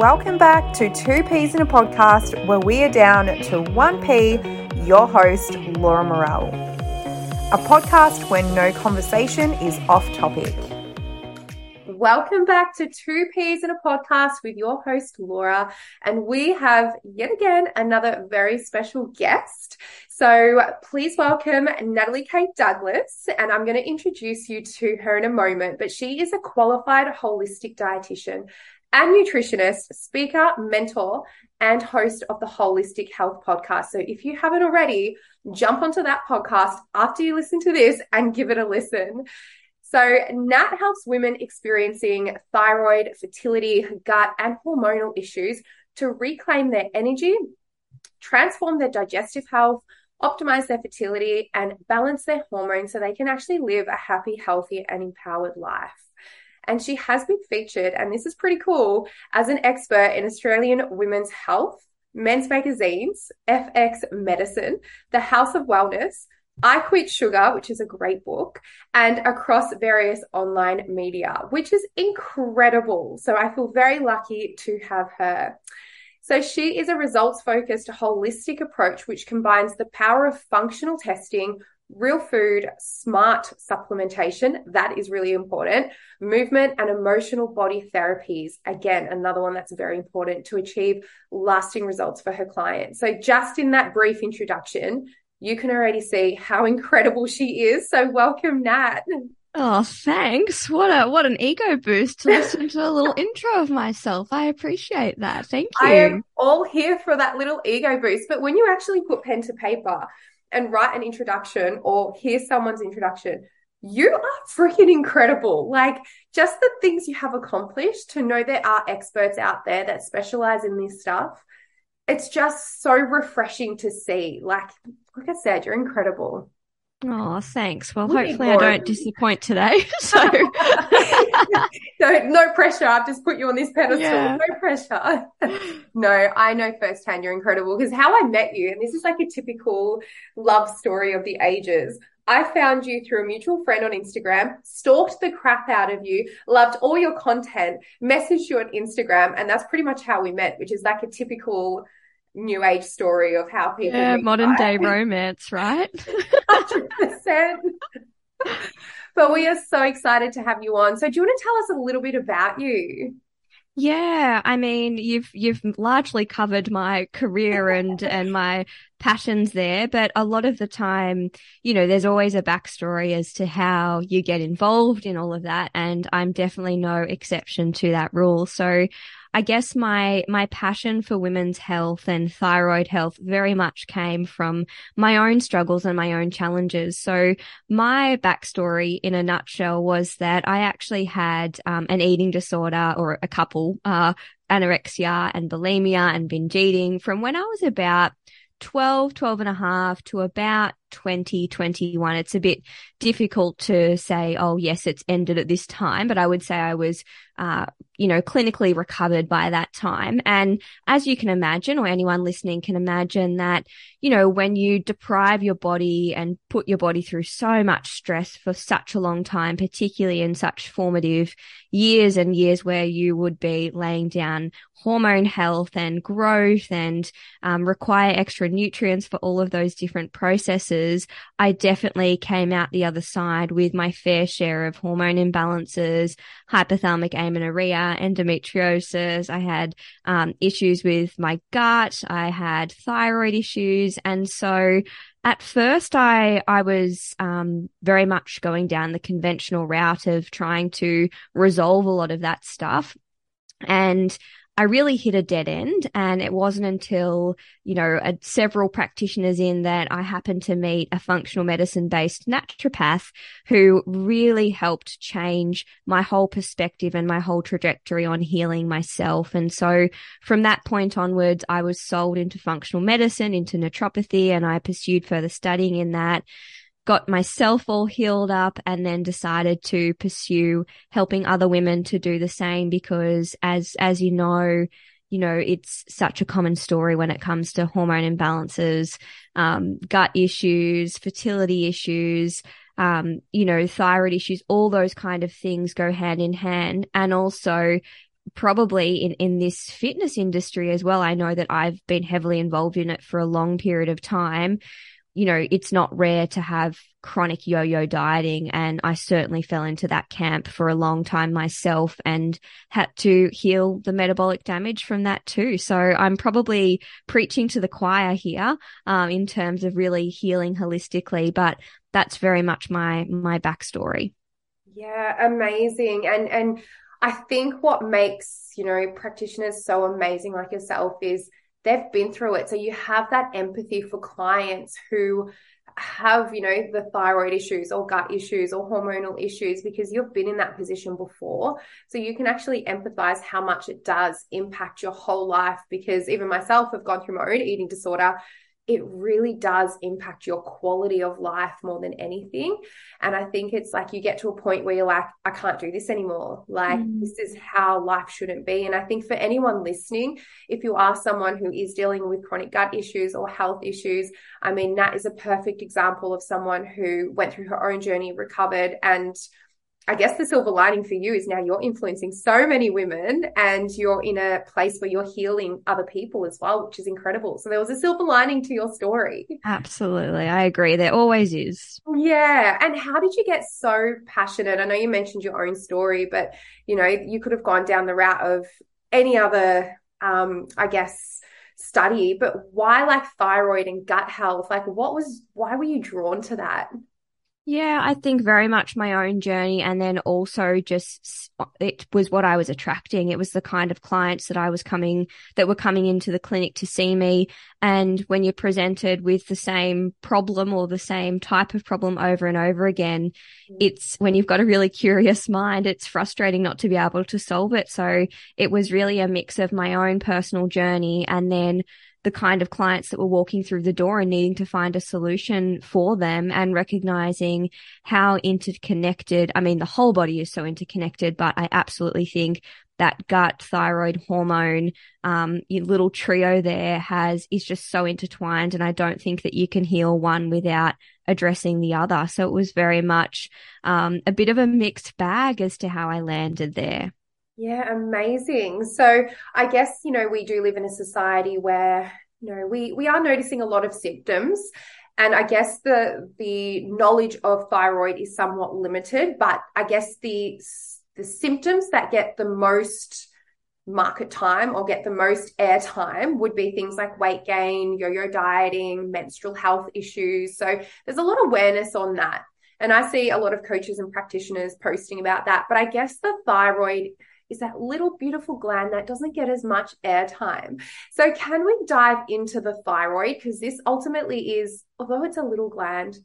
Welcome back to Two Peas in a Podcast, where we are down to one P, your host, Laura Morel. A podcast where no conversation is off topic. Welcome back to Two Peas in a Podcast with your host, Laura. And we have yet again another very special guest. So please welcome Natalie Kate Douglas. And I'm going to introduce you to her in a moment, but she is a qualified holistic dietitian and nutritionist, speaker, mentor, and host of the Holistic Health Podcast. So if you haven't already, jump onto that podcast after you listen to this and give it a listen. So, Nat helps women experiencing thyroid, fertility, gut, and hormonal issues to reclaim their energy, transform their digestive health, optimize their fertility, and balance their hormones so they can actually live a happy, healthy, and empowered life. And she has been featured, and this is pretty cool, as an expert in Australian women's health, men's magazines, FX Medicine, The House of Wellness, I Quit Sugar, which is a great book, and across various online media, which is incredible. So I feel very lucky to have her. So she is a results focused holistic approach which combines the power of functional testing real food, smart supplementation. That is really important. Movement and emotional body therapies. Again, another one that's very important to achieve lasting results for her clients. So just in that brief introduction, you can already see how incredible she is. So welcome, Nat. Oh, thanks. What a what an ego boost to listen to a little intro of myself. I appreciate that. Thank you. I am all here for that little ego boost. But when you actually put pen to paper and write an introduction or hear someone's introduction, you are freaking incredible. Like just the things you have accomplished to know there are experts out there that specialize in this stuff. It's just so refreshing to see. Like, like I said, you're incredible. Oh, thanks. Well, hopefully I don't disappoint today. So no, no pressure. I've just put you on this pedestal. Yeah. No pressure. no, I know firsthand you're incredible because how I met you, and this is like a typical love story of the ages. I found you through a mutual friend on Instagram, stalked the crap out of you, loved all your content, messaged you on Instagram, and that's pretty much how we met, which is like a typical new age story of how people yeah, modern day romance, right? 100%. But we are so excited to have you on. So do you want to tell us a little bit about you? Yeah, I mean, you've you've largely covered my career and and my passions there, but a lot of the time, you know, there's always a backstory as to how you get involved in all of that, and I'm definitely no exception to that rule. So I guess my, my passion for women's health and thyroid health very much came from my own struggles and my own challenges. So my backstory in a nutshell was that I actually had um, an eating disorder or a couple, uh, anorexia and bulimia and binge eating from when I was about 12, 12 and a half to about 2021. It's a bit difficult to say, oh, yes, it's ended at this time, but I would say I was, uh, you know, clinically recovered by that time. And as you can imagine, or anyone listening can imagine that, you know, when you deprive your body and put your body through so much stress for such a long time, particularly in such formative years and years where you would be laying down hormone health and growth and um, require extra nutrients for all of those different processes I definitely came out the other side with my fair share of hormone imbalances, hypothalamic amenorrhea, endometriosis. I had um, issues with my gut. I had thyroid issues. And so at first I, I was, um, very much going down the conventional route of trying to resolve a lot of that stuff. And I really hit a dead end. And it wasn't until, you know, a, several practitioners in that I happened to meet a functional medicine based naturopath who really helped change my whole perspective and my whole trajectory on healing myself. And so from that point onwards, I was sold into functional medicine, into naturopathy, and I pursued further studying in that got myself all healed up and then decided to pursue helping other women to do the same because as, as you know, you know, it's such a common story when it comes to hormone imbalances, um, gut issues, fertility issues, um, you know, thyroid issues, all those kind of things go hand in hand. And also probably in, in this fitness industry as well, I know that I've been heavily involved in it for a long period of time. You know, it's not rare to have chronic yo-yo dieting. And I certainly fell into that camp for a long time myself and had to heal the metabolic damage from that too. So I'm probably preaching to the choir here, um, in terms of really healing holistically, but that's very much my, my backstory. Yeah, amazing. And, and I think what makes, you know, practitioners so amazing like yourself is they've been through it. So you have that empathy for clients who have, you know, the thyroid issues or gut issues or hormonal issues because you've been in that position before. So you can actually empathize how much it does impact your whole life because even myself have gone through my own eating disorder it really does impact your quality of life more than anything. And I think it's like you get to a point where you're like, I can't do this anymore. Like, mm. this is how life shouldn't be. And I think for anyone listening, if you are someone who is dealing with chronic gut issues or health issues, I mean, Nat is a perfect example of someone who went through her own journey, recovered, and I guess the silver lining for you is now you're influencing so many women and you're in a place where you're healing other people as well, which is incredible. So there was a silver lining to your story. Absolutely. I agree. There always is. Yeah. And how did you get so passionate? I know you mentioned your own story, but you know, you could have gone down the route of any other, um, I guess, study, but why like thyroid and gut health? Like what was, why were you drawn to that? Yeah, I think very much my own journey. And then also just it was what I was attracting. It was the kind of clients that I was coming, that were coming into the clinic to see me. And when you're presented with the same problem or the same type of problem over and over again, mm. it's when you've got a really curious mind, it's frustrating not to be able to solve it. So it was really a mix of my own personal journey and then the kind of clients that were walking through the door and needing to find a solution for them and recognizing how interconnected, I mean, the whole body is so interconnected, but I absolutely think that gut thyroid hormone, um, little trio there has, is just so intertwined. And I don't think that you can heal one without addressing the other. So it was very much, um, a bit of a mixed bag as to how I landed there. Yeah, amazing. So I guess, you know, we do live in a society where, you know, we we are noticing a lot of symptoms. And I guess the the knowledge of thyroid is somewhat limited, but I guess the the symptoms that get the most market time or get the most airtime would be things like weight gain, yo-yo dieting, menstrual health issues. So there's a lot of awareness on that. And I see a lot of coaches and practitioners posting about that. But I guess the thyroid is that little beautiful gland that doesn't get as much airtime. So, can we dive into the thyroid? Because this ultimately is, although it's a little gland,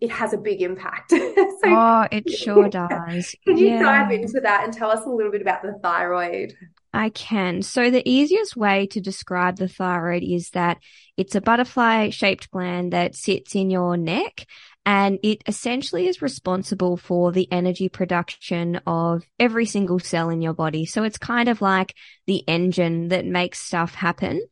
it has a big impact. so, oh, it sure does. Can you yeah. dive into that and tell us a little bit about the thyroid? I can. So the easiest way to describe the thyroid is that it's a butterfly shaped gland that sits in your neck and it essentially is responsible for the energy production of every single cell in your body. So it's kind of like the engine that makes stuff happen.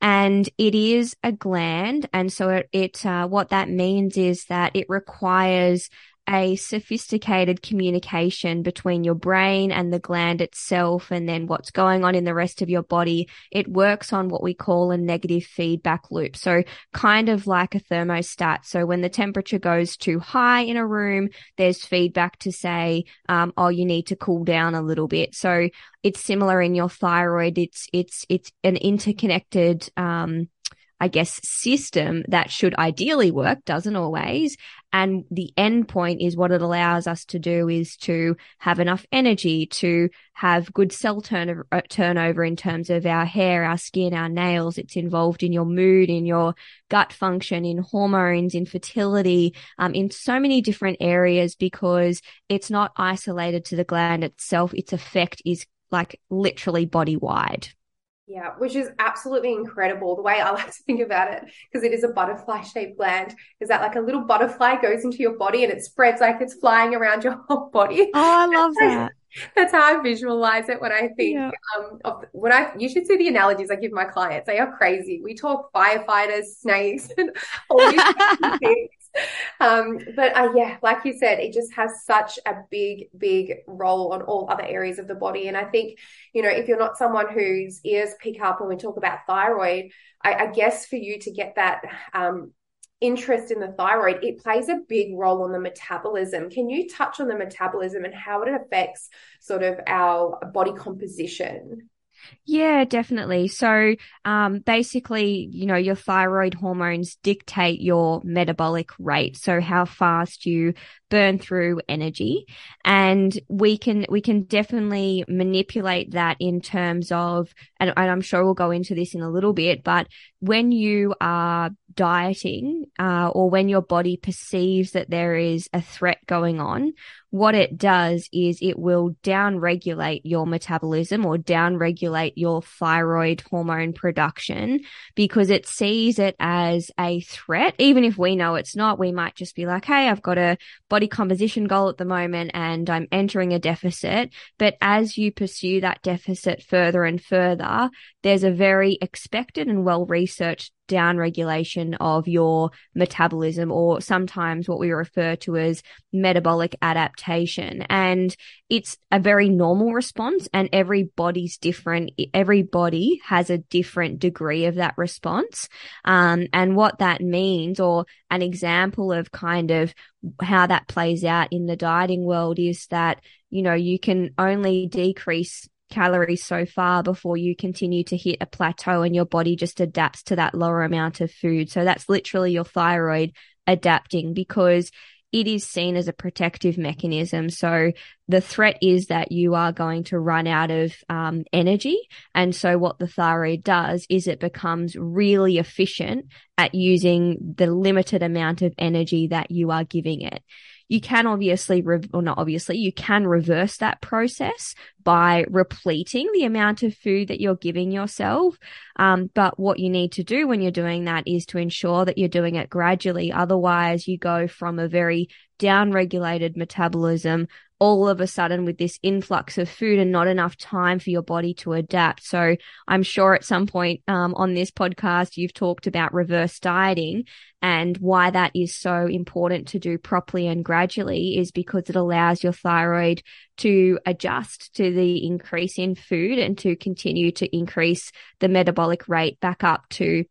And it is a gland. And so it, it uh, what that means is that it requires a sophisticated communication between your brain and the gland itself and then what's going on in the rest of your body. It works on what we call a negative feedback loop. So kind of like a thermostat. So when the temperature goes too high in a room, there's feedback to say, um, oh, you need to cool down a little bit. So it's similar in your thyroid. It's, it's, it's an interconnected, um, I guess, system that should ideally work, doesn't always. And the end point is what it allows us to do is to have enough energy to have good cell turnover, uh, turnover in terms of our hair, our skin, our nails. It's involved in your mood, in your gut function, in hormones, in fertility, um, in so many different areas because it's not isolated to the gland itself. Its effect is like literally body wide. Yeah, which is absolutely incredible. The way I like to think about it, because it is a butterfly shaped gland, is that like a little butterfly goes into your body and it spreads like it's flying around your whole body. Oh, I love that. That's how I visualize it when I think yeah. um, of when I. You should see the analogies I give my clients. They are crazy. We talk firefighters, snakes, and all these things. Um, but uh, yeah, like you said, it just has such a big, big role on all other areas of the body. And I think, you know, if you're not someone whose ears pick up when we talk about thyroid, I, I guess for you to get that um, interest in the thyroid, it plays a big role on the metabolism. Can you touch on the metabolism and how it affects sort of our body composition? Yeah, definitely. So, um, basically, you know, your thyroid hormones dictate your metabolic rate. So how fast you burn through energy. And we can, we can definitely manipulate that in terms of, and, and I'm sure we'll go into this in a little bit, but when you are dieting, uh, or when your body perceives that there is a threat going on, what it does is it will downregulate your metabolism or downregulate your thyroid hormone production because it sees it as a threat. Even if we know it's not, we might just be like, Hey, I've got a body composition goal at the moment and I'm entering a deficit. But as you pursue that deficit further and further, there's a very expected and well researched downregulation of your metabolism or sometimes what we refer to as metabolic adaptation. And it's a very normal response and every body's different. Every body has a different degree of that response. Um, and what that means or an example of kind of how that plays out in the dieting world is that, you know, you can only decrease calories so far before you continue to hit a plateau and your body just adapts to that lower amount of food. So that's literally your thyroid adapting because it is seen as a protective mechanism. So the threat is that you are going to run out of um, energy. And so what the thyroid does is it becomes really efficient at using the limited amount of energy that you are giving it you can obviously, re- or not obviously, you can reverse that process by repleting the amount of food that you're giving yourself. Um, but what you need to do when you're doing that is to ensure that you're doing it gradually. Otherwise, you go from a very down-regulated metabolism all of a sudden with this influx of food and not enough time for your body to adapt. So I'm sure at some point um, on this podcast, you've talked about reverse dieting and why that is so important to do properly and gradually is because it allows your thyroid to adjust to the increase in food and to continue to increase the metabolic rate back up to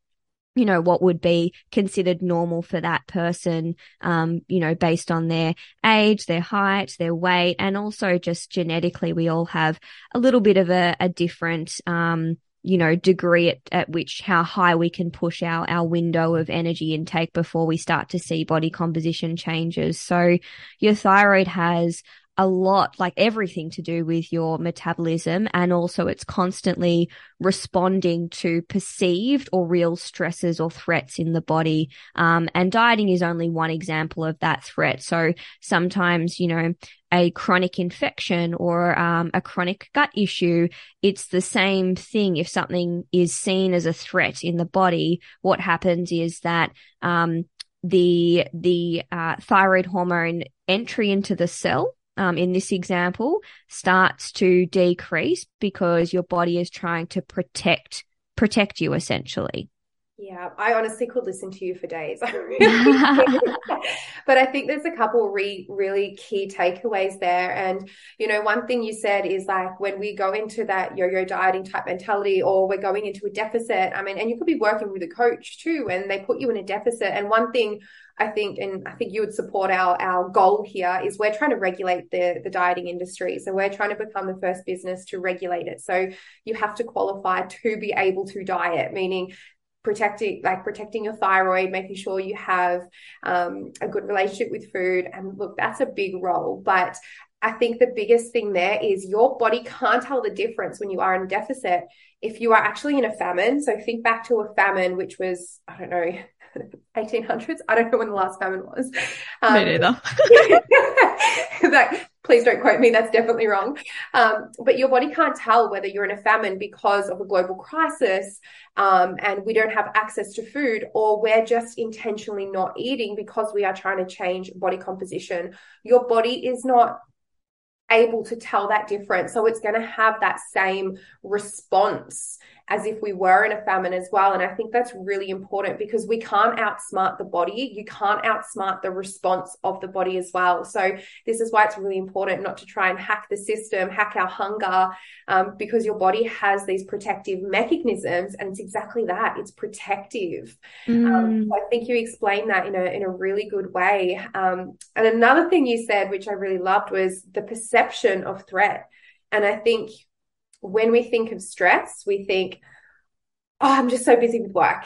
you know, what would be considered normal for that person, um, you know, based on their age, their height, their weight, and also just genetically, we all have a little bit of a, a different, um, you know, degree at, at which how high we can push our, our window of energy intake before we start to see body composition changes. So your thyroid has a lot, like everything to do with your metabolism. And also it's constantly responding to perceived or real stresses or threats in the body. Um, and dieting is only one example of that threat. So sometimes, you know, a chronic infection or um, a chronic gut issue, it's the same thing. If something is seen as a threat in the body, what happens is that um, the the uh, thyroid hormone entry into the cell um, in this example starts to decrease because your body is trying to protect protect you essentially. Yeah, I honestly could listen to you for days. but I think there's a couple re- really key takeaways there. And, you know, one thing you said is like when we go into that yo yo dieting type mentality or we're going into a deficit, I mean, and you could be working with a coach too, and they put you in a deficit. And one thing I think, and I think you would support our our goal here is we're trying to regulate the the dieting industry. So we're trying to become the first business to regulate it. So you have to qualify to be able to diet, meaning protecting like protecting your thyroid making sure you have um, a good relationship with food and look that's a big role but I think the biggest thing there is your body can't tell the difference when you are in deficit if you are actually in a famine. So think back to a famine, which was, I don't know, 1800s. I don't know when the last famine was. Um, me neither. that, please don't quote me. That's definitely wrong. Um, but your body can't tell whether you're in a famine because of a global crisis um, and we don't have access to food, or we're just intentionally not eating because we are trying to change body composition. Your body is not able to tell that difference. So it's going to have that same response as if we were in a famine as well. And I think that's really important because we can't outsmart the body. You can't outsmart the response of the body as well. So this is why it's really important not to try and hack the system, hack our hunger, um, because your body has these protective mechanisms, and it's exactly that. It's protective. Mm. Um, so I think you explained that in a in a really good way. Um, and another thing you said, which I really loved, was the perception of threat. And I think when we think of stress, we think, oh, I'm just so busy with work.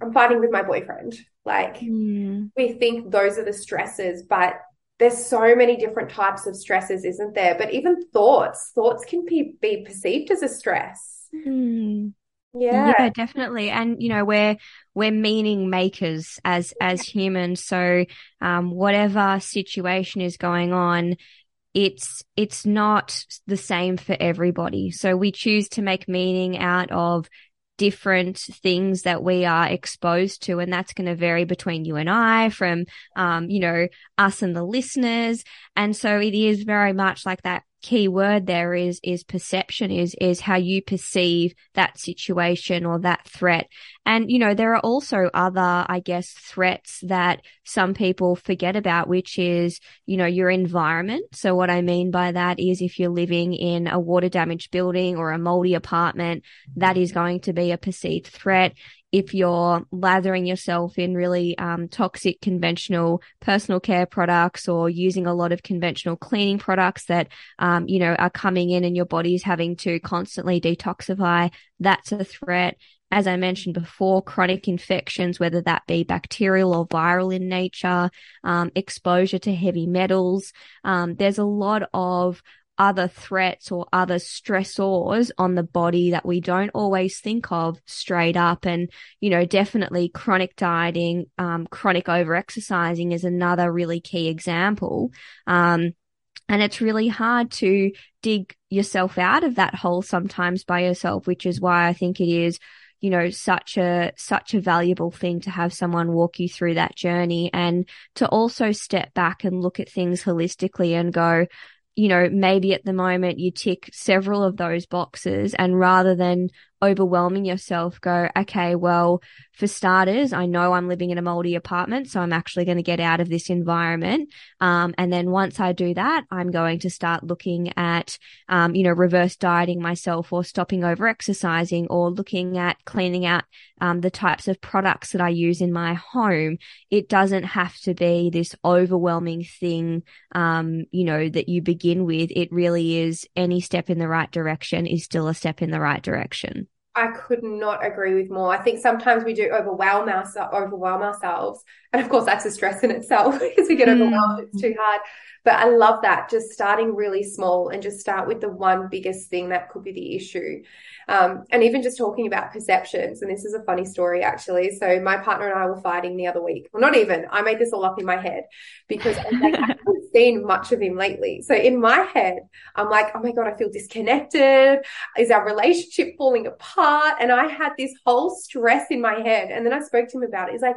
I'm fighting with my boyfriend. Like mm. we think those are the stresses, but there's so many different types of stresses, isn't there? But even thoughts, thoughts can be, be perceived as a stress. Mm. Yeah. yeah, definitely. And you know, we're we're meaning makers as as humans. So um, whatever situation is going on, it's it's not the same for everybody. So we choose to make meaning out of different things that we are exposed to. And that's going to vary between you and I from, um, you know, us and the listeners. And so it is very much like that key word there is is perception is is how you perceive that situation or that threat. And you know there are also other i guess threats that some people forget about which is you know your environment. So what i mean by that is if you're living in a water damaged building or a moldy apartment that is going to be a perceived threat if you're lathering yourself in really um, toxic conventional personal care products or using a lot of conventional cleaning products that um, you know are coming in and your body's having to constantly detoxify that's a threat as I mentioned before, chronic infections, whether that be bacterial or viral in nature, um, exposure to heavy metals. Um, there's a lot of other threats or other stressors on the body that we don't always think of straight up. And, you know, definitely chronic dieting, um, chronic overexercising is another really key example. Um, and it's really hard to dig yourself out of that hole sometimes by yourself, which is why I think it is you know such a such a valuable thing to have someone walk you through that journey and to also step back and look at things holistically and go you know, maybe at the moment you tick several of those boxes and rather than overwhelming yourself, go, okay, well, for starters, I know I'm living in a moldy apartment, so I'm actually going to get out of this environment. Um, and then once I do that, I'm going to start looking at, um, you know, reverse dieting myself or stopping over exercising or looking at cleaning out, um, the types of products that I use in my home. It doesn't have to be this overwhelming thing, um, you know, that you begin with. It really is any step in the right direction is still a step in the right direction. I could not agree with more. I think sometimes we do overwhelm ourselves, overwhelm ourselves, and of course that's a stress in itself because we get overwhelmed. Mm. It's too hard. But I love that just starting really small and just start with the one biggest thing that could be the issue. Um, and even just talking about perceptions. And this is a funny story, actually. So my partner and I were fighting the other week. Well, not even. I made this all up in my head because I, like, I haven't seen much of him lately. So in my head, I'm like, oh my God, I feel disconnected. Is our relationship falling apart? And I had this whole stress in my head. And then I spoke to him about it. He's like,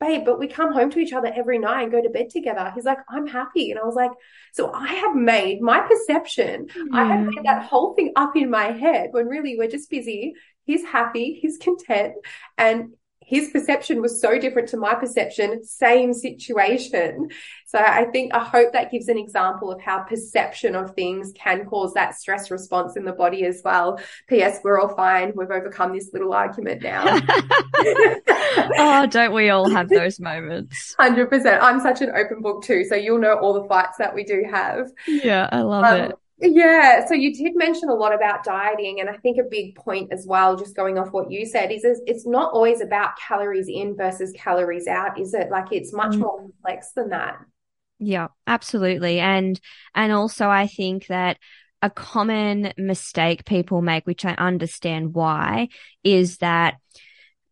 babe, but we come home to each other every night and go to bed together. He's like, I'm happy. And I was like, so I have made my perception, mm. I have made that whole thing up in my head when really we're just busy. He's happy, he's content. And his perception was so different to my perception, same situation. So I think, I hope that gives an example of how perception of things can cause that stress response in the body as well. P.S. We're all fine. We've overcome this little argument now. oh, don't we all have those moments? 100%. I'm such an open book too. So you'll know all the fights that we do have. Yeah, I love um, it. Yeah, so you did mention a lot about dieting, and I think a big point as well, just going off what you said, is it's not always about calories in versus calories out, is it? Like it's much mm. more complex than that. Yeah, absolutely. And and also I think that a common mistake people make, which I understand why, is that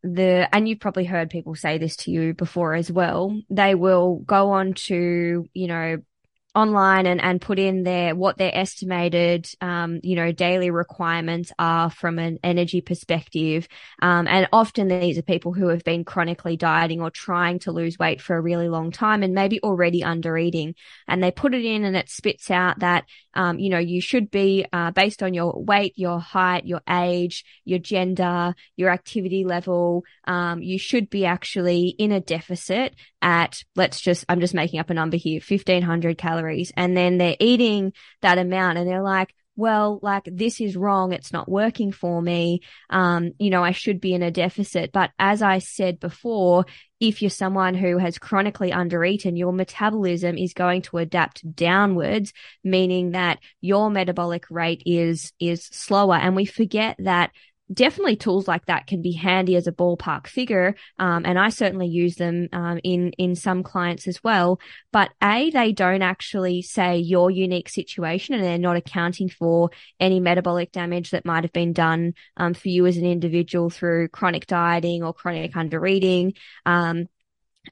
the and you've probably heard people say this to you before as well they will go on to you know online and, and put in their what their estimated um, you know daily requirements are from an energy perspective. Um, and often these are people who have been chronically dieting or trying to lose weight for a really long time and maybe already under eating and they put it in and it spits out that um, you know you should be uh, based on your weight your height your age your gender your activity level um, you should be actually in a deficit at let's just I'm just making up a number here 1500 calories and then they're eating that amount and they're like well, like this is wrong. It's not working for me. Um, you know, I should be in a deficit. But as I said before, if you're someone who has chronically undereaten, your metabolism is going to adapt downwards, meaning that your metabolic rate is, is slower. And we forget that definitely tools like that can be handy as a ballpark figure. Um, and I certainly use them um, in in some clients as well. But a they don't actually say your unique situation, and they're not accounting for any metabolic damage that might have been done um, for you as an individual through chronic dieting or chronic undereating. Um,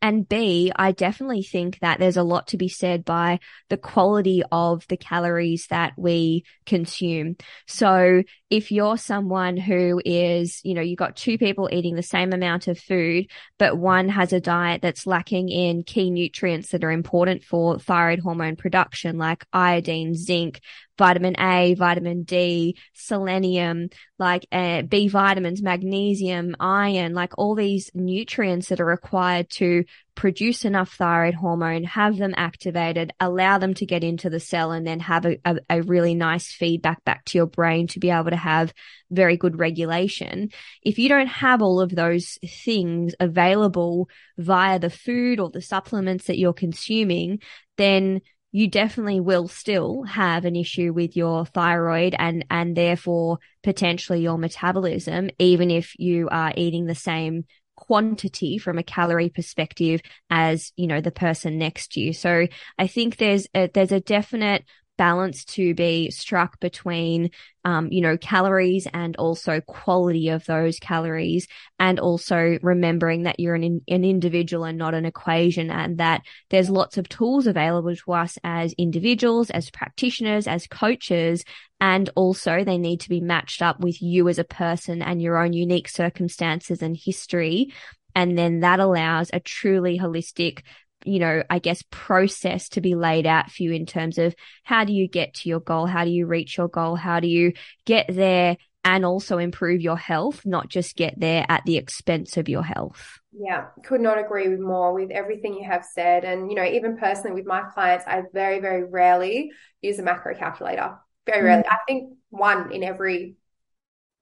and B, I definitely think that there's a lot to be said by the quality of the calories that we consume. So if you're someone who is, you know, you've got two people eating the same amount of food, but one has a diet that's lacking in key nutrients that are important for thyroid hormone production, like iodine, zinc, vitamin A, vitamin D, selenium, like uh, B vitamins, magnesium, iron, like all these nutrients that are required to produce enough thyroid hormone, have them activated, allow them to get into the cell and then have a, a, a, really nice feedback back to your brain to be able to have very good regulation. If you don't have all of those things available via the food or the supplements that you're consuming, then you definitely will still have an issue with your thyroid and, and therefore potentially your metabolism, even if you are eating the same quantity from a calorie perspective as, you know, the person next to you. So I think there's a, there's a definite balance to be struck between, um, you know, calories and also quality of those calories and also remembering that you're an, an individual and not an equation and that there's lots of tools available to us as individuals, as practitioners, as coaches. And also they need to be matched up with you as a person and your own unique circumstances and history. And then that allows a truly holistic you know, I guess process to be laid out for you in terms of how do you get to your goal? How do you reach your goal? How do you get there and also improve your health, not just get there at the expense of your health? Yeah, could not agree with more with everything you have said. And, you know, even personally with my clients, I very, very rarely use a macro calculator. Very rarely. Mm-hmm. I think one in every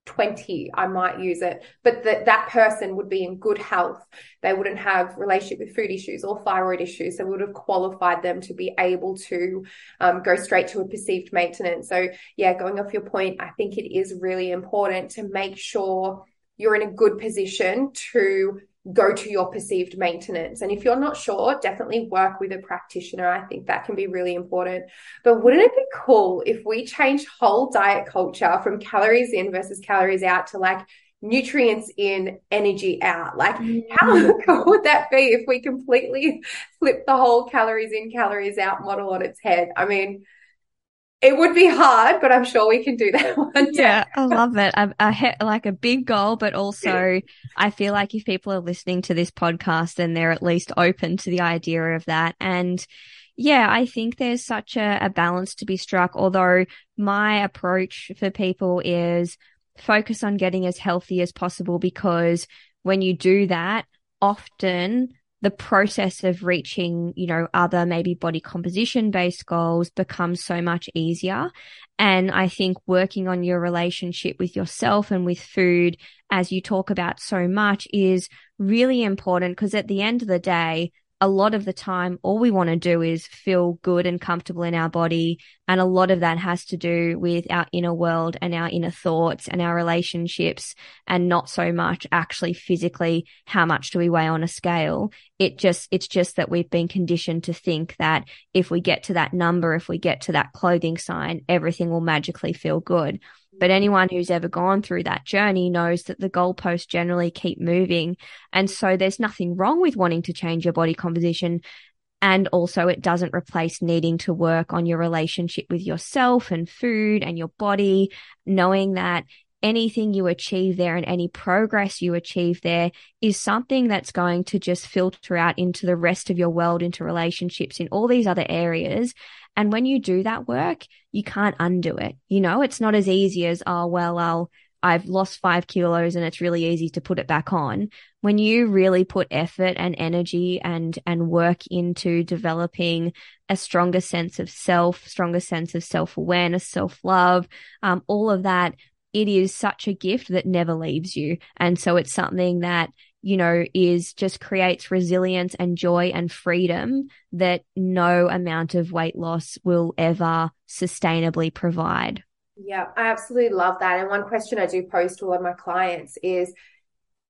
20 i might use it but that that person would be in good health. They wouldn't have relationship with food issues or thyroid issues so would have qualified them to be able to um, go straight to a perceived maintenance. So yeah going off your point i think it is really important to make sure you're in a good position to go to your perceived maintenance. And if you're not sure, definitely work with a practitioner. I think that can be really important. But wouldn't it be cool if we change whole diet culture from calories in versus calories out to like nutrients in, energy out? Like, how mm. cool would that be if we completely flip the whole calories in, calories out model on its head? I mean, it would be hard, but I'm sure we can do that one day. Yeah, I love it. I, I hit like a big goal, but also I feel like if people are listening to this podcast, then they're at least open to the idea of that. And yeah, I think there's such a, a balance to be struck. Although my approach for people is focus on getting as healthy as possible because when you do that, often the process of reaching, you know, other maybe body composition based goals becomes so much easier. And I think working on your relationship with yourself and with food, as you talk about so much, is really important because at the end of the day, a lot of the time, all we want to do is feel good and comfortable in our body. And a lot of that has to do with our inner world and our inner thoughts and our relationships and not so much actually physically how much do we weigh on a scale. It just, it's just that we've been conditioned to think that if we get to that number, if we get to that clothing sign, everything will magically feel good. But anyone who's ever gone through that journey knows that the goalposts generally keep moving. And so there's nothing wrong with wanting to change your body composition. And also it doesn't replace needing to work on your relationship with yourself and food and your body, knowing that anything you achieve there and any progress you achieve there is something that's going to just filter out into the rest of your world, into relationships, in all these other areas. And when you do that work, you can't undo it. You know, it's not as easy as, oh, well, I'll, I've lost five kilos and it's really easy to put it back on. When you really put effort and energy and, and work into developing a stronger sense of self, stronger sense of self awareness, self love, um, all of that, it is such a gift that never leaves you. And so it's something that, you know, is just creates resilience and joy and freedom that no amount of weight loss will ever sustainably provide. Yeah, I absolutely love that. And one question I do pose to a lot of my clients is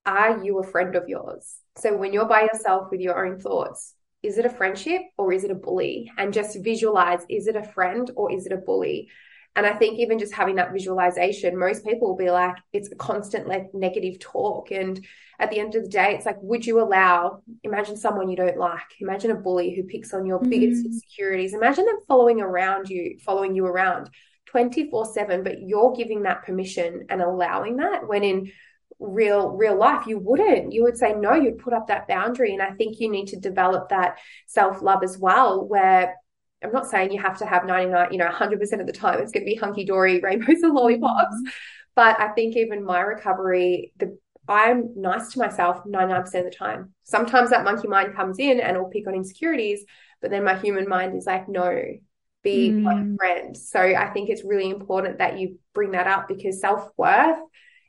Are you a friend of yours? So when you're by yourself with your own thoughts, is it a friendship or is it a bully? And just visualize is it a friend or is it a bully? And I think even just having that visualization, most people will be like, it's a constant like negative talk. And at the end of the day, it's like, would you allow, imagine someone you don't like, imagine a bully who picks on your mm-hmm. biggest insecurities, imagine them following around you, following you around 24 7, but you're giving that permission and allowing that when in real real life you wouldn't you would say no you'd put up that boundary and i think you need to develop that self love as well where i'm not saying you have to have 99 you know 100% of the time it's going to be hunky dory rainbows and lollipops mm-hmm. but i think even my recovery the i'm nice to myself 99% of the time sometimes that monkey mind comes in and will pick on insecurities but then my human mind is like no be mm. my friend. So I think it's really important that you bring that up because self worth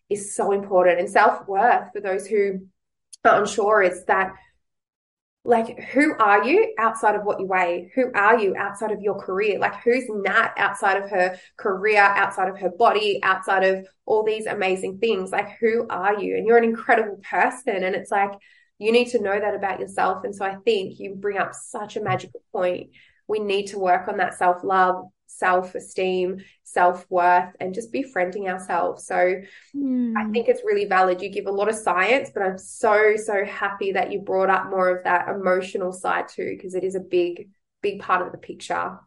is so important. And self worth, for those who are unsure, is that like who are you outside of what you weigh? Who are you outside of your career? Like who's nat outside of her career outside of her body outside of all these amazing things? Like who are you? And you're an incredible person. And it's like you need to know that about yourself. And so i think you bring up such a magical point. We need to work on that self love, self esteem, self worth, and just befriending ourselves. So mm. I think it's really valid. You give a lot of science, but I'm so, so happy that you brought up more of that emotional side too, because it is a big, big part of the picture.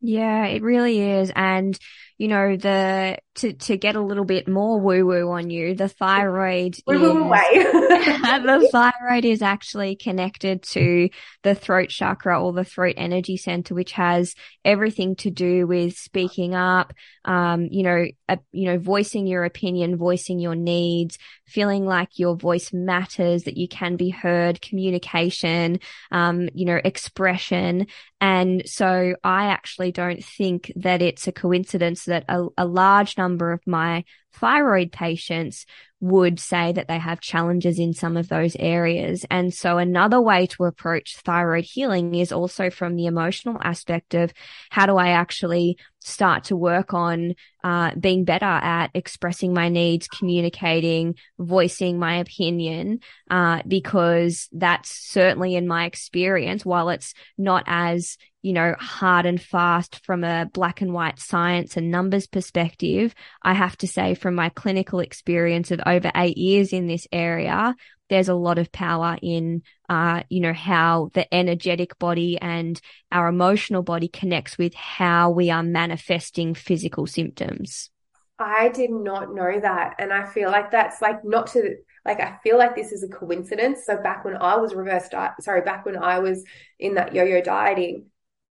Yeah, it really is. And, you know, the, to, to get a little bit more woo woo on you, the thyroid is, the thyroid is actually connected to the throat chakra or the throat energy center, which has everything to do with speaking up, um, you know, uh, you know, voicing your opinion, voicing your needs, feeling like your voice matters, that you can be heard, communication, um, you know, expression. And so I actually don't think that it's a coincidence that a, a large number of my thyroid patients would say that they have challenges in some of those areas. And so another way to approach thyroid healing is also from the emotional aspect of how do I actually start to work on uh, being better at expressing my needs, communicating, voicing my opinion, uh, because that's certainly in my experience, while it's not as you know, hard and fast from a black and white science and numbers perspective, I have to say from my clinical experience of over eight years in this area, there's a lot of power in, uh, you know, how the energetic body and our emotional body connects with how we are manifesting physical symptoms. I did not know that. And I feel like that's like not to, like, I feel like this is a coincidence. So back when I was reverse diet, sorry, back when I was in that yo yo dieting,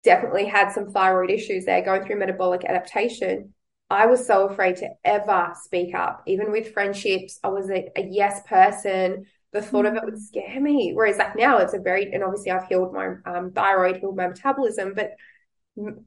definitely had some thyroid issues there, going through metabolic adaptation. I was so afraid to ever speak up, even with friendships. I was a, a yes person. The thought of it would mm. scare me. Whereas, like now, it's a very, and obviously, I've healed my um, thyroid, healed my metabolism, but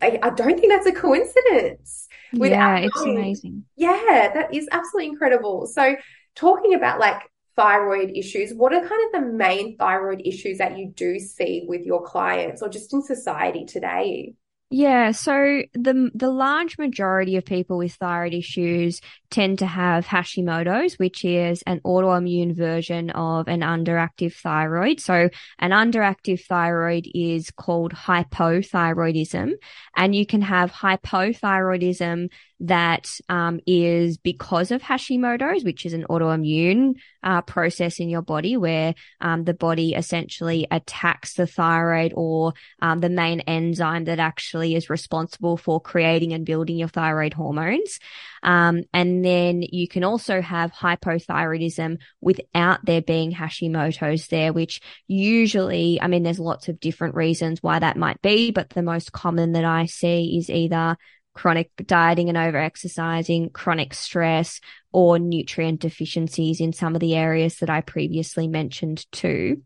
I, I, don't think that's a coincidence. yeah, it's amazing. Yeah, that is absolutely incredible. So, talking about like thyroid issues, what are kind of the main thyroid issues that you do see with your clients or just in society today? Yeah, so the the large majority of people with thyroid issues tend to have Hashimoto's, which is an autoimmune version of an underactive thyroid. So an underactive thyroid is called hypothyroidism, and you can have hypothyroidism that um, is because of Hashimoto's, which is an autoimmune uh, process in your body where um, the body essentially attacks the thyroid or um, the main enzyme that actually is responsible for creating and building your thyroid hormones. Um, and then you can also have hypothyroidism without there being Hashimoto's there, which usually, I mean, there's lots of different reasons why that might be, but the most common that I see is either chronic dieting and over exercising, chronic stress, or nutrient deficiencies in some of the areas that I previously mentioned too.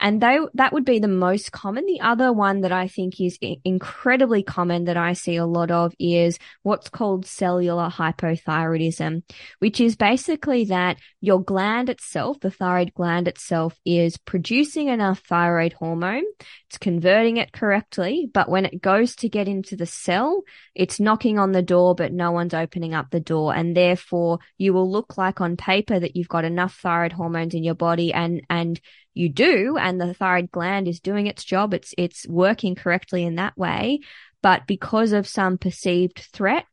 And they, that would be the most common. The other one that I think is incredibly common that I see a lot of is what's called cellular hypothyroidism, which is basically that your gland itself, the thyroid gland itself is producing enough thyroid hormone. It's converting it correctly. But when it goes to get into the cell, it's knocking on the door, but no one's opening up the door. And therefore you will look like on paper that you've got enough thyroid hormones in your body and, and you do and the thyroid gland is doing its job it's it's working correctly in that way but because of some perceived threat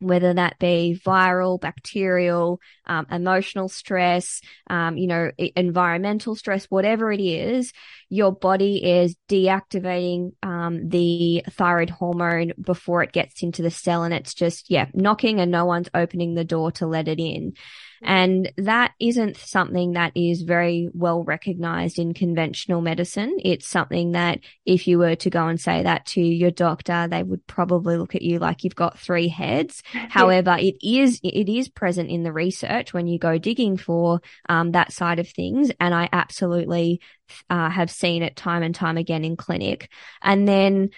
whether that be viral, bacterial, um, emotional stress, um, you know, environmental stress, whatever it is, your body is deactivating um, the thyroid hormone before it gets into the cell, and it's just yeah knocking, and no one's opening the door to let it in. And that isn't something that is very well recognized in conventional medicine. It's something that if you were to go and say that to your doctor, they would probably look at you like you've got three heads. However, it is, it is present in the research when you go digging for um, that side of things. And I absolutely uh, have seen it time and time again in clinic. And then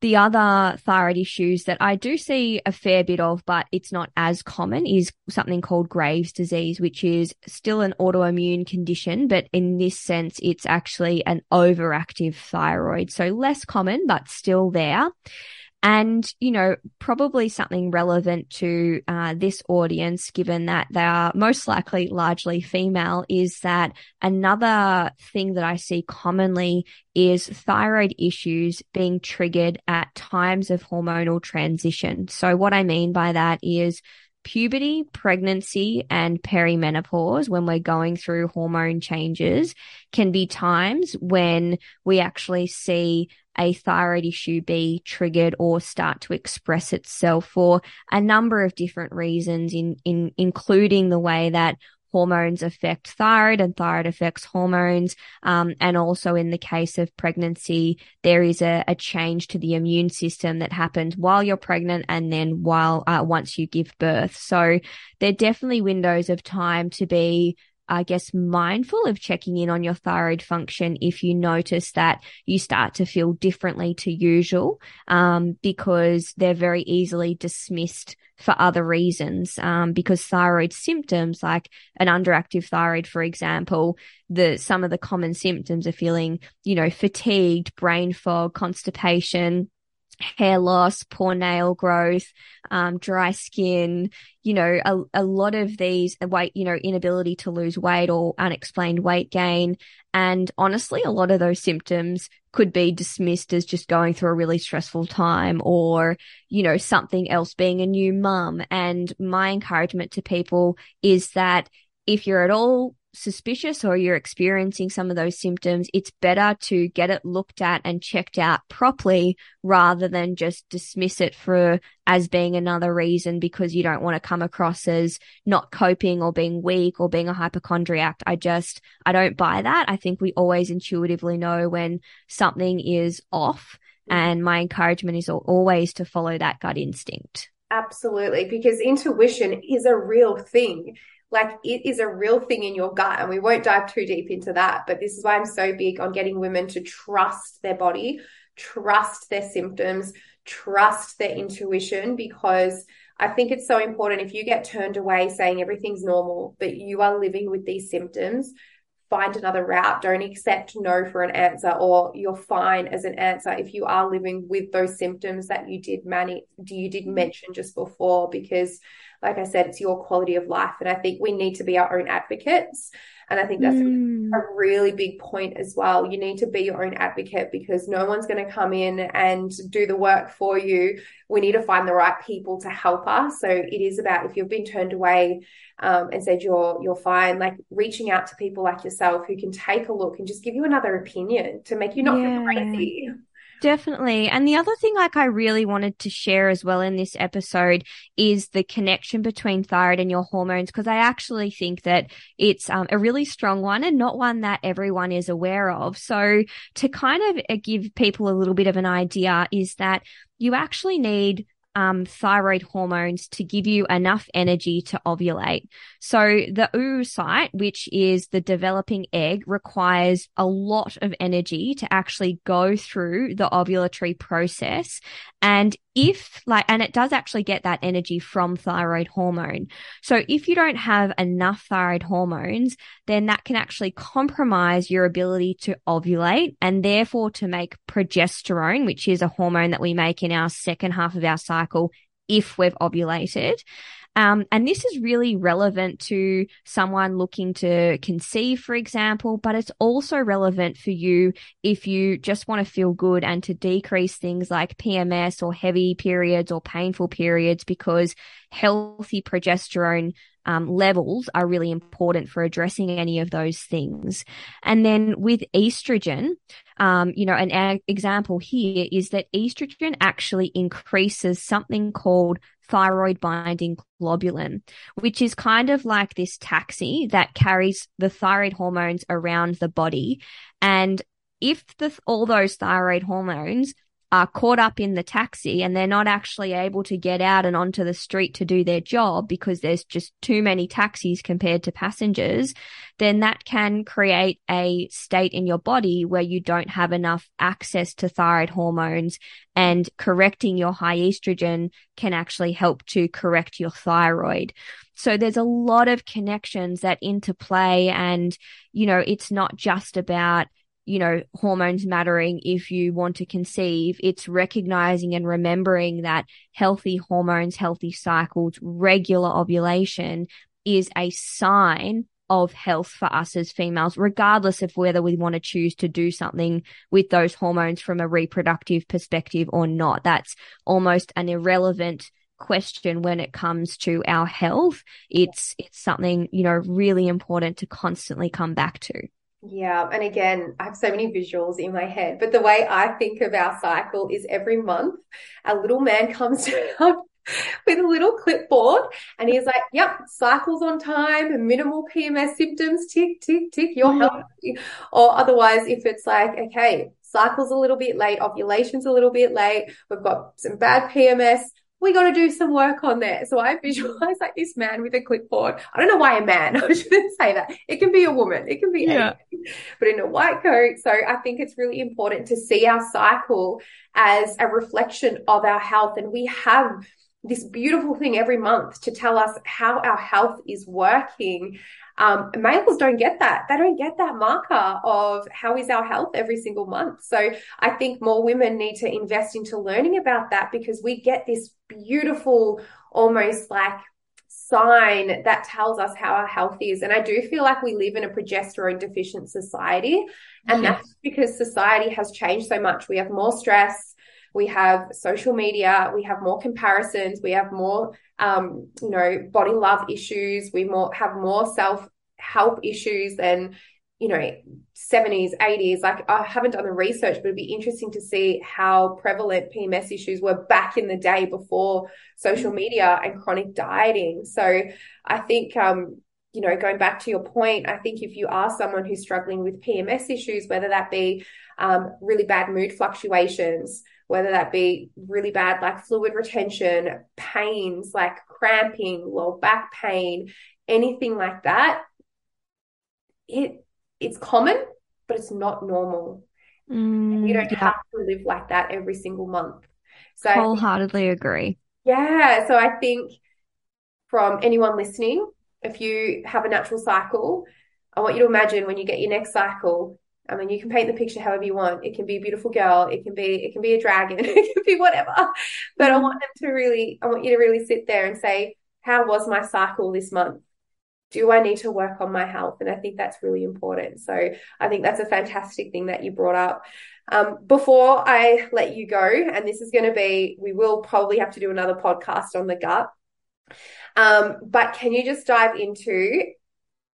the other thyroid issues that I do see a fair bit of, but it's not as common is something called Graves disease, which is still an autoimmune condition, but in this sense, it's actually an overactive thyroid. So less common, but still there. And, you know, probably something relevant to uh, this audience, given that they are most likely largely female, is that another thing that I see commonly is thyroid issues being triggered at times of hormonal transition. So what I mean by that is puberty, pregnancy, and perimenopause, when we're going through hormone changes, can be times when we actually see a thyroid issue be triggered or start to express itself for a number of different reasons, in, in including the way that hormones affect thyroid and thyroid affects hormones. Um, and also in the case of pregnancy, there is a, a, change to the immune system that happens while you're pregnant and then while, uh, once you give birth. So there are definitely windows of time to be I guess, mindful of checking in on your thyroid function if you notice that you start to feel differently to usual, um, because they're very easily dismissed for other reasons. Um, because thyroid symptoms, like an underactive thyroid, for example, the some of the common symptoms are feeling, you know, fatigued, brain fog, constipation, hair loss, poor nail growth, um, dry skin, you know, a, a lot of these weight, you know, inability to lose weight or unexplained weight gain. And honestly, a lot of those symptoms could be dismissed as just going through a really stressful time or, you know, something else being a new mum. And my encouragement to people is that if you're at all suspicious or you're experiencing some of those symptoms, it's better to get it looked at and checked out properly rather than just dismiss it for as being another reason because you don't want to come across as not coping or being weak or being a hypochondriac. I just, I don't buy that. I think we always intuitively know when something is off. And my encouragement is always to follow that gut instinct. Absolutely, because intuition is a real thing like it is a real thing in your gut and we won't dive too deep into that but this is why i'm so big on getting women to trust their body trust their symptoms trust their intuition because i think it's so important if you get turned away saying everything's normal but you are living with these symptoms find another route. Don't accept no for an answer or you're fine as an answer if you are living with those symptoms that you did mani- you did mm-hmm. mention just before because like I said, it's your quality of life. And I think we need to be our own advocates. And I think that's mm. a really big point as well. You need to be your own advocate because no one's going to come in and do the work for you. We need to find the right people to help us. So it is about if you've been turned away um, and said you're you're fine, like reaching out to people like yourself who can take a look and just give you another opinion to make you not yeah. feel crazy. Definitely. And the other thing like I really wanted to share as well in this episode is the connection between thyroid and your hormones because I actually think that it's um, a really strong one and not one that everyone is aware of. So to kind of uh, give people a little bit of an idea is that you actually need um, thyroid hormones to give you enough energy to ovulate. So the oocyte, which is the developing egg, requires a lot of energy to actually go through the ovulatory process. And if like, and it does actually get that energy from thyroid hormone. So if you don't have enough thyroid hormones, then that can actually compromise your ability to ovulate and therefore to make progesterone, which is a hormone that we make in our second half of our cycle if we've ovulated. Um, and this is really relevant to someone looking to conceive, for example, but it's also relevant for you if you just want to feel good and to decrease things like PMS or heavy periods or painful periods because healthy progesterone um, levels are really important for addressing any of those things. And then with estrogen, um, you know, an a- example here is that estrogen actually increases something called thyroid binding globulin, which is kind of like this taxi that carries the thyroid hormones around the body. And if the, all those thyroid hormones are caught up in the taxi and they're not actually able to get out and onto the street to do their job because there's just too many taxis compared to passengers, then that can create a state in your body where you don't have enough access to thyroid hormones and correcting your high estrogen can actually help to correct your thyroid. So there's a lot of connections that interplay and, you know, it's not just about you know, hormones mattering if you want to conceive. It's recognizing and remembering that healthy hormones, healthy cycles, regular ovulation is a sign of health for us as females, regardless of whether we want to choose to do something with those hormones from a reproductive perspective or not. That's almost an irrelevant question when it comes to our health. It's, it's something, you know, really important to constantly come back to. Yeah. And again, I have so many visuals in my head, but the way I think of our cycle is every month a little man comes down with a little clipboard and he's like, yep, cycles on time, minimal PMS symptoms, tick, tick, tick, you're mm. healthy. Or otherwise, if it's like, okay, cycle's a little bit late, ovulation's a little bit late, we've got some bad PMS, we got to do some work on that. So I visualize like this man with a clipboard. I don't know why a man. I shouldn't say that. It can be a woman. It can be yeah. anything, but in a white coat. So I think it's really important to see our cycle as a reflection of our health. And we have this beautiful thing every month to tell us how our health is working. Um, males don't get that. They don't get that marker of how is our health every single month. So I think more women need to invest into learning about that because we get this beautiful, almost like sign that tells us how our health is. And I do feel like we live in a progesterone deficient society. And yes. that's because society has changed so much. We have more stress we have social media, we have more comparisons, we have more, um, you know, body love issues, we more have more self help issues than, you know, 70s, 80s. Like I haven't done the research, but it'd be interesting to see how prevalent PMS issues were back in the day before social media and chronic dieting. So I think, um, you know, going back to your point, I think if you are someone who's struggling with PMS issues, whether that be um, really bad mood fluctuations, whether that be really bad like fluid retention, pains like cramping, low back pain, anything like that, it it's common, but it's not normal. Mm, you don't yeah. have to live like that every single month. So wholeheartedly think, agree. Yeah. So I think from anyone listening, if you have a natural cycle, I want you to imagine when you get your next cycle. I mean, you can paint the picture however you want. It can be a beautiful girl. It can be, it can be a dragon. it can be whatever. But I mm-hmm. want them to really, I want you to really sit there and say, how was my cycle this month? Do I need to work on my health? And I think that's really important. So I think that's a fantastic thing that you brought up. Um, before I let you go, and this is going to be, we will probably have to do another podcast on the gut. Um, but can you just dive into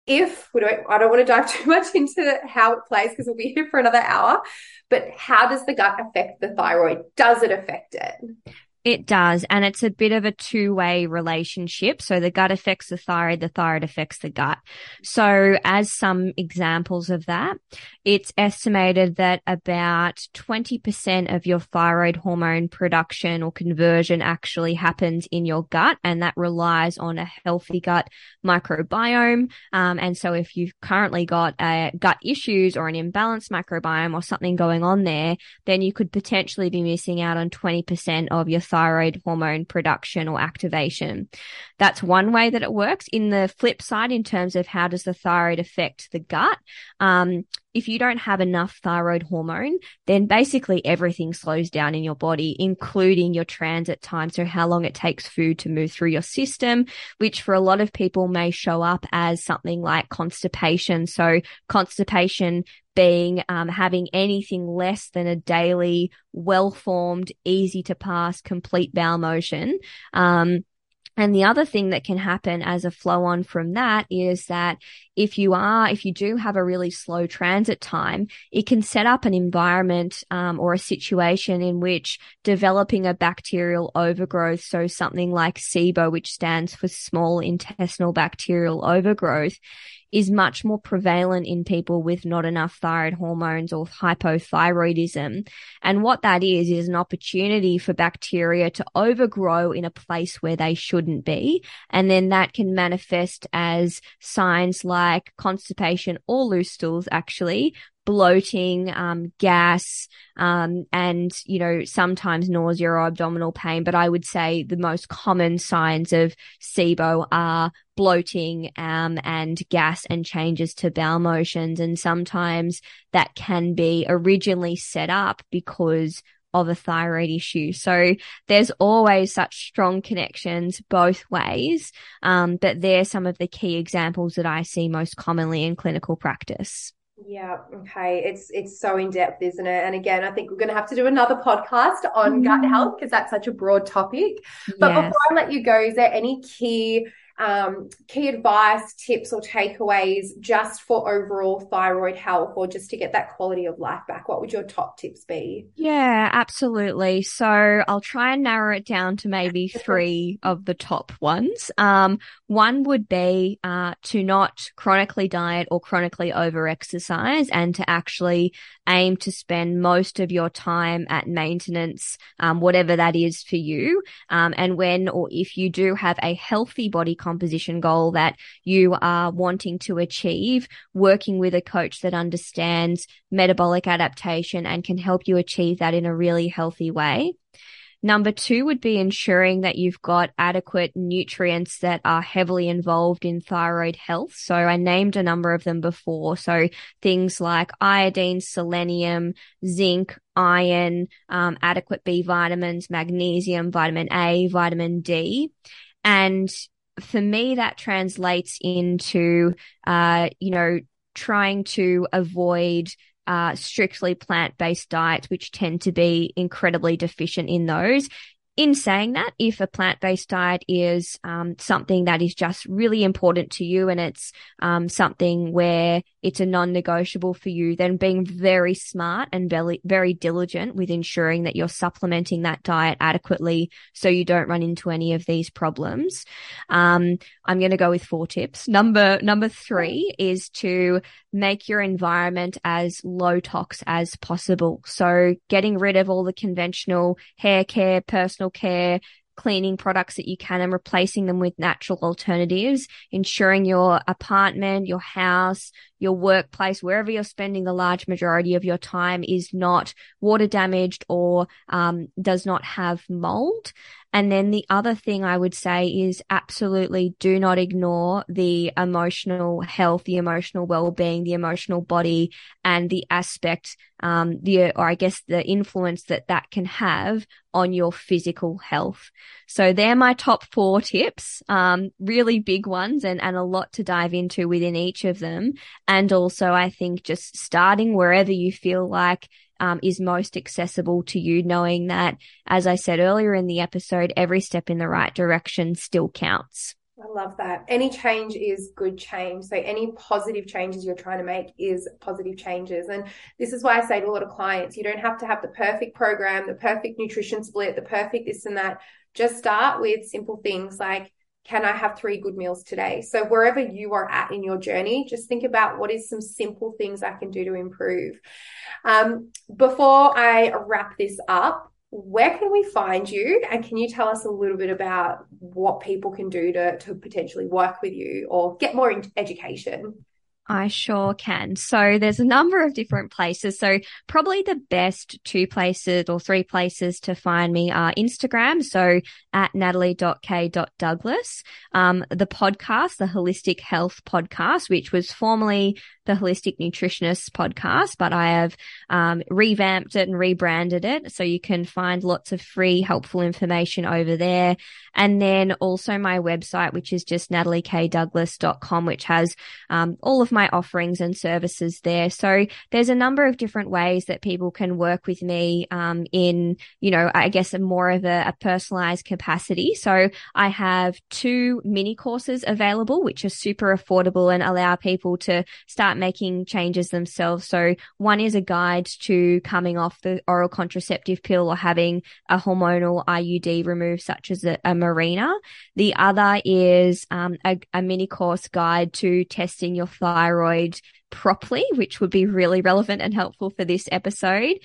if we don't, I don't want to dive too much into how it plays because we'll be here for another hour, but how does the gut affect the thyroid? Does it affect it? It does. And it's a bit of a two way relationship. So the gut affects the thyroid, the thyroid affects the gut. So as some examples of that, it's estimated that about 20% of your thyroid hormone production or conversion actually happens in your gut. And that relies on a healthy gut microbiome. Um, and so if you've currently got a gut issues or an imbalanced microbiome or something going on there, then you could potentially be missing out on 20% of your thyroid hormone production or activation. That's one way that it works. In the flip side, in terms of how does the thyroid affect the gut, um, if you don't have enough thyroid hormone, then basically everything slows down in your body, including your transit time. So how long it takes food to move through your system, which for a lot of people may show up as something like constipation. So constipation being um, having anything less than a daily, well formed, easy to pass, complete bowel motion. Um, and the other thing that can happen as a flow on from that is that if you are, if you do have a really slow transit time, it can set up an environment um, or a situation in which developing a bacterial overgrowth, so something like SIBO, which stands for small intestinal bacterial overgrowth, is much more prevalent in people with not enough thyroid hormones or hypothyroidism. And what that is, is an opportunity for bacteria to overgrow in a place where they shouldn't be. And then that can manifest as signs like constipation or loose stools, actually, bloating, um, gas, um, and, you know, sometimes nausea or abdominal pain. But I would say the most common signs of SIBO are bloating, um, and gas and changes to bowel motions. And sometimes that can be originally set up because of a thyroid issue. So there's always such strong connections both ways. Um, but they're some of the key examples that I see most commonly in clinical practice. Yeah, okay. It's it's so in depth, isn't it? And again, I think we're going to have to do another podcast on mm. gut health because that's such a broad topic. But yes. before I let you go, is there any key um, key advice, tips, or takeaways just for overall thyroid health or just to get that quality of life back? What would your top tips be? Yeah, absolutely. So I'll try and narrow it down to maybe three of the top ones. Um, one would be uh, to not chronically diet or chronically over exercise and to actually aim to spend most of your time at maintenance, um, whatever that is for you. Um, and when or if you do have a healthy body composition goal that you are wanting to achieve, working with a coach that understands metabolic adaptation and can help you achieve that in a really healthy way. Number two would be ensuring that you've got adequate nutrients that are heavily involved in thyroid health. So I named a number of them before. So things like iodine, selenium, zinc, iron, um, adequate B vitamins, magnesium, vitamin A, vitamin D. And for me, that translates into, uh, you know, trying to avoid uh, strictly plant based diets, which tend to be incredibly deficient in those. In saying that, if a plant based diet is um, something that is just really important to you and it's um, something where it's a non negotiable for you, then being very smart and very, very diligent with ensuring that you're supplementing that diet adequately so you don't run into any of these problems. Um, I'm going to go with four tips. Number, number three is to make your environment as low tox as possible. So getting rid of all the conventional hair care, personal care, cleaning products that you can and replacing them with natural alternatives, ensuring your apartment, your house, your workplace, wherever you're spending the large majority of your time is not water damaged or um, does not have mold. And then the other thing I would say is absolutely do not ignore the emotional health, the emotional well-being, the emotional body and the aspect, um, the, or I guess the influence that that can have on your physical health. So they're my top four tips, um, really big ones and, and a lot to dive into within each of them. And also I think just starting wherever you feel like um, is most accessible to you, knowing that, as I said earlier in the episode, every step in the right direction still counts. I love that. Any change is good change. So any positive changes you're trying to make is positive changes. And this is why I say to a lot of clients, you don't have to have the perfect program, the perfect nutrition split, the perfect this and that. Just start with simple things like can I have three good meals today? So wherever you are at in your journey, just think about what is some simple things I can do to improve. Um, before I wrap this up, where can we find you? And can you tell us a little bit about what people can do to, to potentially work with you or get more education? I sure can. So there's a number of different places. So probably the best two places or three places to find me are Instagram. So at natalie.k.douglas. Um, the podcast, the Holistic Health Podcast, which was formerly the Holistic Nutritionist podcast, but I have um, revamped it and rebranded it. So you can find lots of free, helpful information over there. And then also my website, which is just nataliekdouglas.com, which has um, all of my offerings and services there. So there's a number of different ways that people can work with me um, in, you know, I guess a more of a, a personalized capacity. So I have two mini courses available, which are super affordable and allow people to start making changes themselves. So one is a guide to coming off the oral contraceptive pill or having a hormonal IUD removed, such as a, a Mirena. The other is um, a, a mini course guide to testing your thyroid properly, which would be really relevant and helpful for this episode.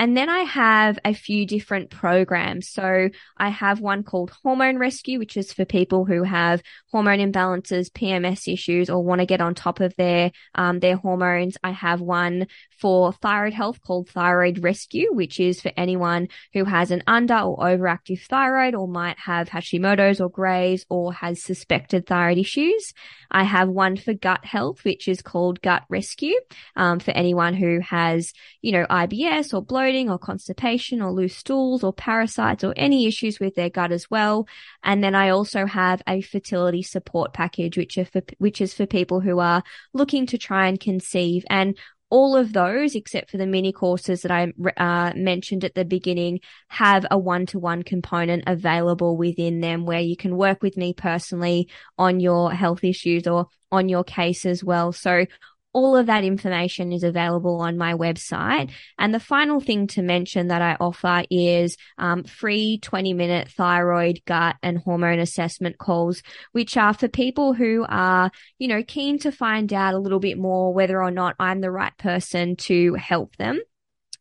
And then I have a few different programs. So I have one called Hormone Rescue, which is for people who have hormone imbalances, PMS issues, or want to get on top of their, um, their hormones. I have one for thyroid health called Thyroid Rescue, which is for anyone who has an under or overactive thyroid or might have Hashimoto's or Graves or has suspected thyroid issues. I have one for gut health, which is called Gut Rescue, um, for anyone who has, you know, IBS or bloating bloating or constipation or loose stools or parasites or any issues with their gut as well. And then I also have a fertility support package, which are for, which is for people who are looking to try and conceive. And all of those, except for the mini courses that I uh, mentioned at the beginning, have a one to one component available within them where you can work with me personally on your health issues or on your case as well. So all of that information is available on my website. And the final thing to mention that I offer is um, free 20 minute thyroid, gut and hormone assessment calls, which are for people who are, you know, keen to find out a little bit more whether or not I'm the right person to help them.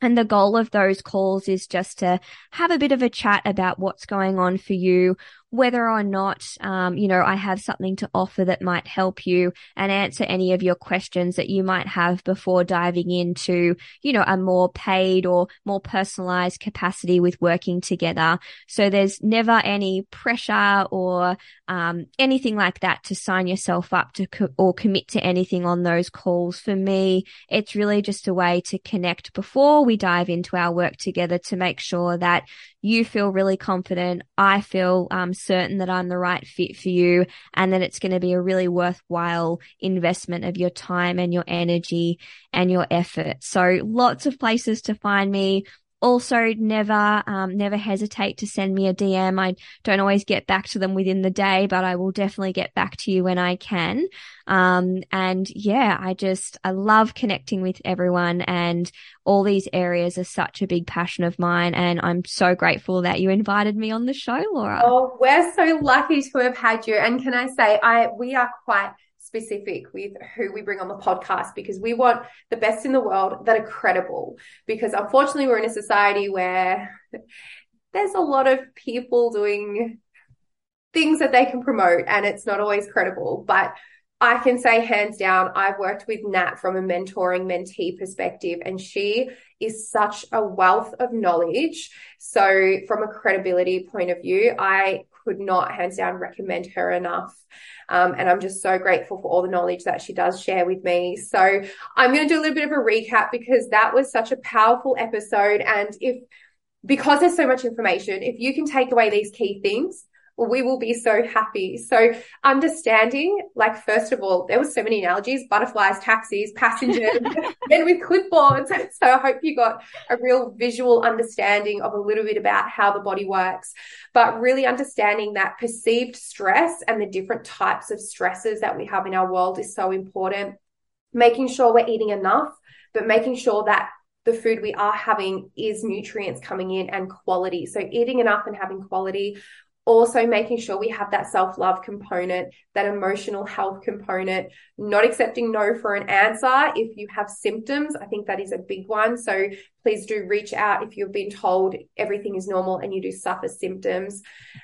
And the goal of those calls is just to have a bit of a chat about what's going on for you, whether or not, um, you know, I have something to offer that might help you and answer any of your questions that you might have before diving into, you know, a more paid or more personalized capacity with working together. So there's never any pressure or, um, anything like that to sign yourself up to co- or commit to anything on those calls. For me, it's really just a way to connect before we dive into our work together to make sure that you feel really confident. I feel um, certain that I'm the right fit for you and that it's going to be a really worthwhile investment of your time and your energy and your effort. So lots of places to find me also never um, never hesitate to send me a dm i don't always get back to them within the day but i will definitely get back to you when i can. Um, and yeah i just i love connecting with everyone and all these areas are such a big passion of mine and i'm so grateful that you invited me on the show laura. Oh we're so lucky to have had you. And can i say i we are quite specific with who we bring on the podcast because we want the best in the world that are credible. Because unfortunately, we're in a society where there's a lot of people doing things that they can promote and it's not always credible. But I can say hands down, I've worked with Nat from a mentoring mentee perspective, and she is such a wealth of knowledge. So, from a credibility point of view, I could not hands down recommend her enough. Um, and I'm just so grateful for all the knowledge that she does share with me. So, I'm going to do a little bit of a recap because that was such a powerful episode. And if because there's so much information, if you can take away these key things, we will be so happy. So understanding, like, first of all, there were so many analogies, butterflies, taxis, passengers, men with clipboards. So I hope you got a real visual understanding of a little bit about how the body works, but really understanding that perceived stress and the different types of stresses that we have in our world is so important. Making sure we're eating enough, but making sure that the food we are having is nutrients coming in and quality. So eating enough and having quality also making sure we have that self love component, that emotional health component, not accepting no for an answer. If you have symptoms, I think that is a big one. So please do reach out if you've been told everything is normal and you do suffer symptoms.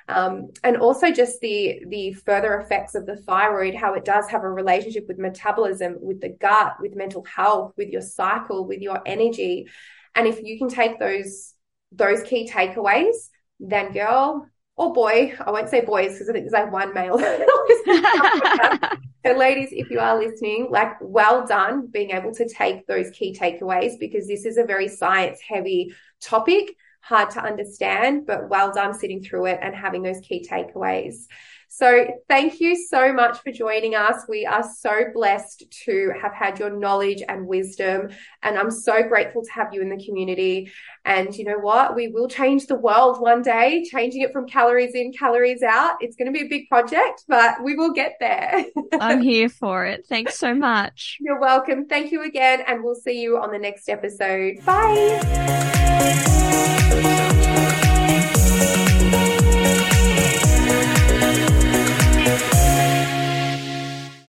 Um, and also just the, the further effects of the thyroid, how it does have a relationship with metabolism, with the gut, with mental health, with your cycle, with your energy. And if you can take those, those key takeaways, then girl, or boy, I won't say boys because I think there's like one male. so, ladies, if you are listening, like, well done being able to take those key takeaways because this is a very science heavy topic, hard to understand, but well done sitting through it and having those key takeaways. So thank you so much for joining us. We are so blessed to have had your knowledge and wisdom. And I'm so grateful to have you in the community. And you know what? We will change the world one day, changing it from calories in, calories out. It's going to be a big project, but we will get there. I'm here for it. Thanks so much. You're welcome. Thank you again. And we'll see you on the next episode. Bye.